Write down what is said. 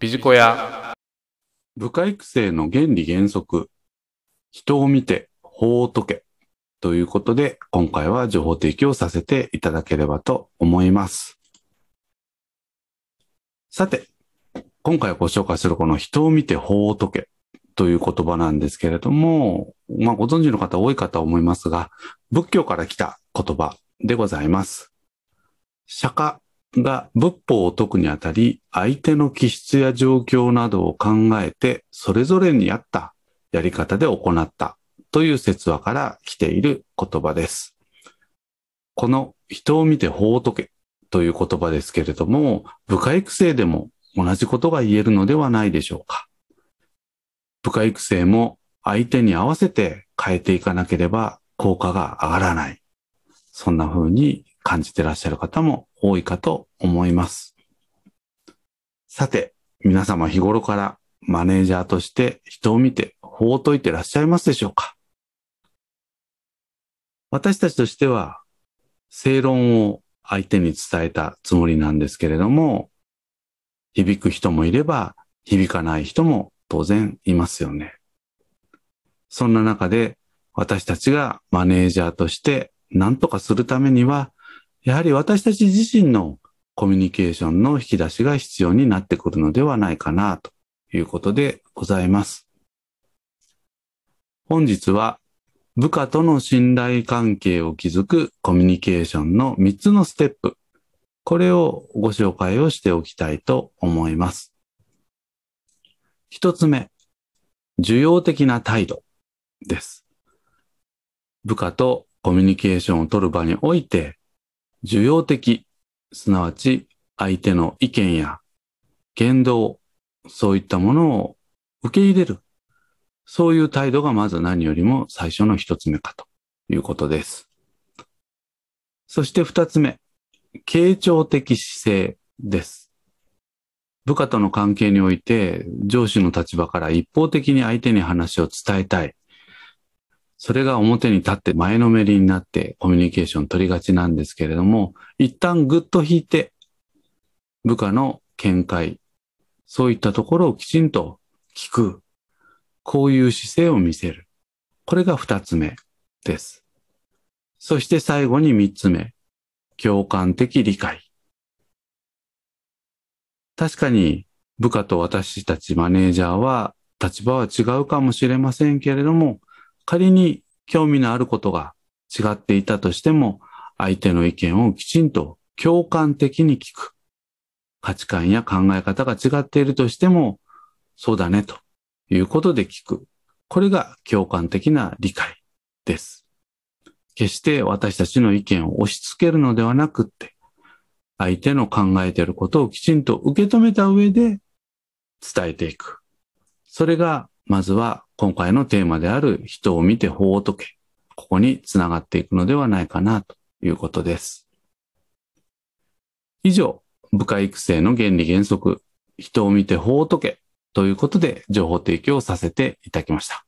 ビジコヤ。部下育成の原理原則、人を見て法を解けということで、今回は情報提供させていただければと思います。さて、今回ご紹介するこの人を見て法を解けという言葉なんですけれども、まあご存知の方多いかと思いますが、仏教から来た言葉でございます。釈迦が仏法を解くにあたり、相手の気質や状況などを考えて、それぞれに合ったやり方で行ったという説話から来ている言葉です。この人を見て法を解けという言葉ですけれども、部下育成でも同じことが言えるのではないでしょうか。部下育成も相手に合わせて変えていかなければ効果が上がらない。そんな風に感じてらっしゃる方も多いかと思います。さて、皆様日頃からマネージャーとして人を見て法を解いてらっしゃいますでしょうか？私たちとしては正論を相手に伝えたつもりなんですけれども、響く人もいれば響かない人も当然いますよね。そんな中で私たちがマネージャーとして何とかするためには、やはり私たち自身のコミュニケーションの引き出しが必要になってくるのではないかなということでございます。本日は部下との信頼関係を築くコミュニケーションの3つのステップ、これをご紹介をしておきたいと思います。一つ目、受容的な態度です。部下とコミュニケーションを取る場において、受容的、すなわち相手の意見や言動、そういったものを受け入れる。そういう態度がまず何よりも最初の一つ目かということです。そして二つ目、傾聴的姿勢です。部下との関係において上司の立場から一方的に相手に話を伝えたい。それが表に立って前のめりになってコミュニケーション取りがちなんですけれども、一旦ぐっと引いて部下の見解、そういったところをきちんと聞く。こういう姿勢を見せる。これが二つ目です。そして最後に三つ目。共感的理解。確かに部下と私たちマネージャーは立場は違うかもしれませんけれども、仮に興味のあることが違っていたとしても、相手の意見をきちんと共感的に聞く。価値観や考え方が違っているとしても、そうだねということで聞く。これが共感的な理解です。決して私たちの意見を押し付けるのではなくって、相手の考えていることをきちんと受け止めた上で伝えていく。それが、まずは今回のテーマである人を見て法を解け。ここにつながっていくのではないかなということです。以上、部下育成の原理原則、人を見て法を解けということで情報提供させていただきました。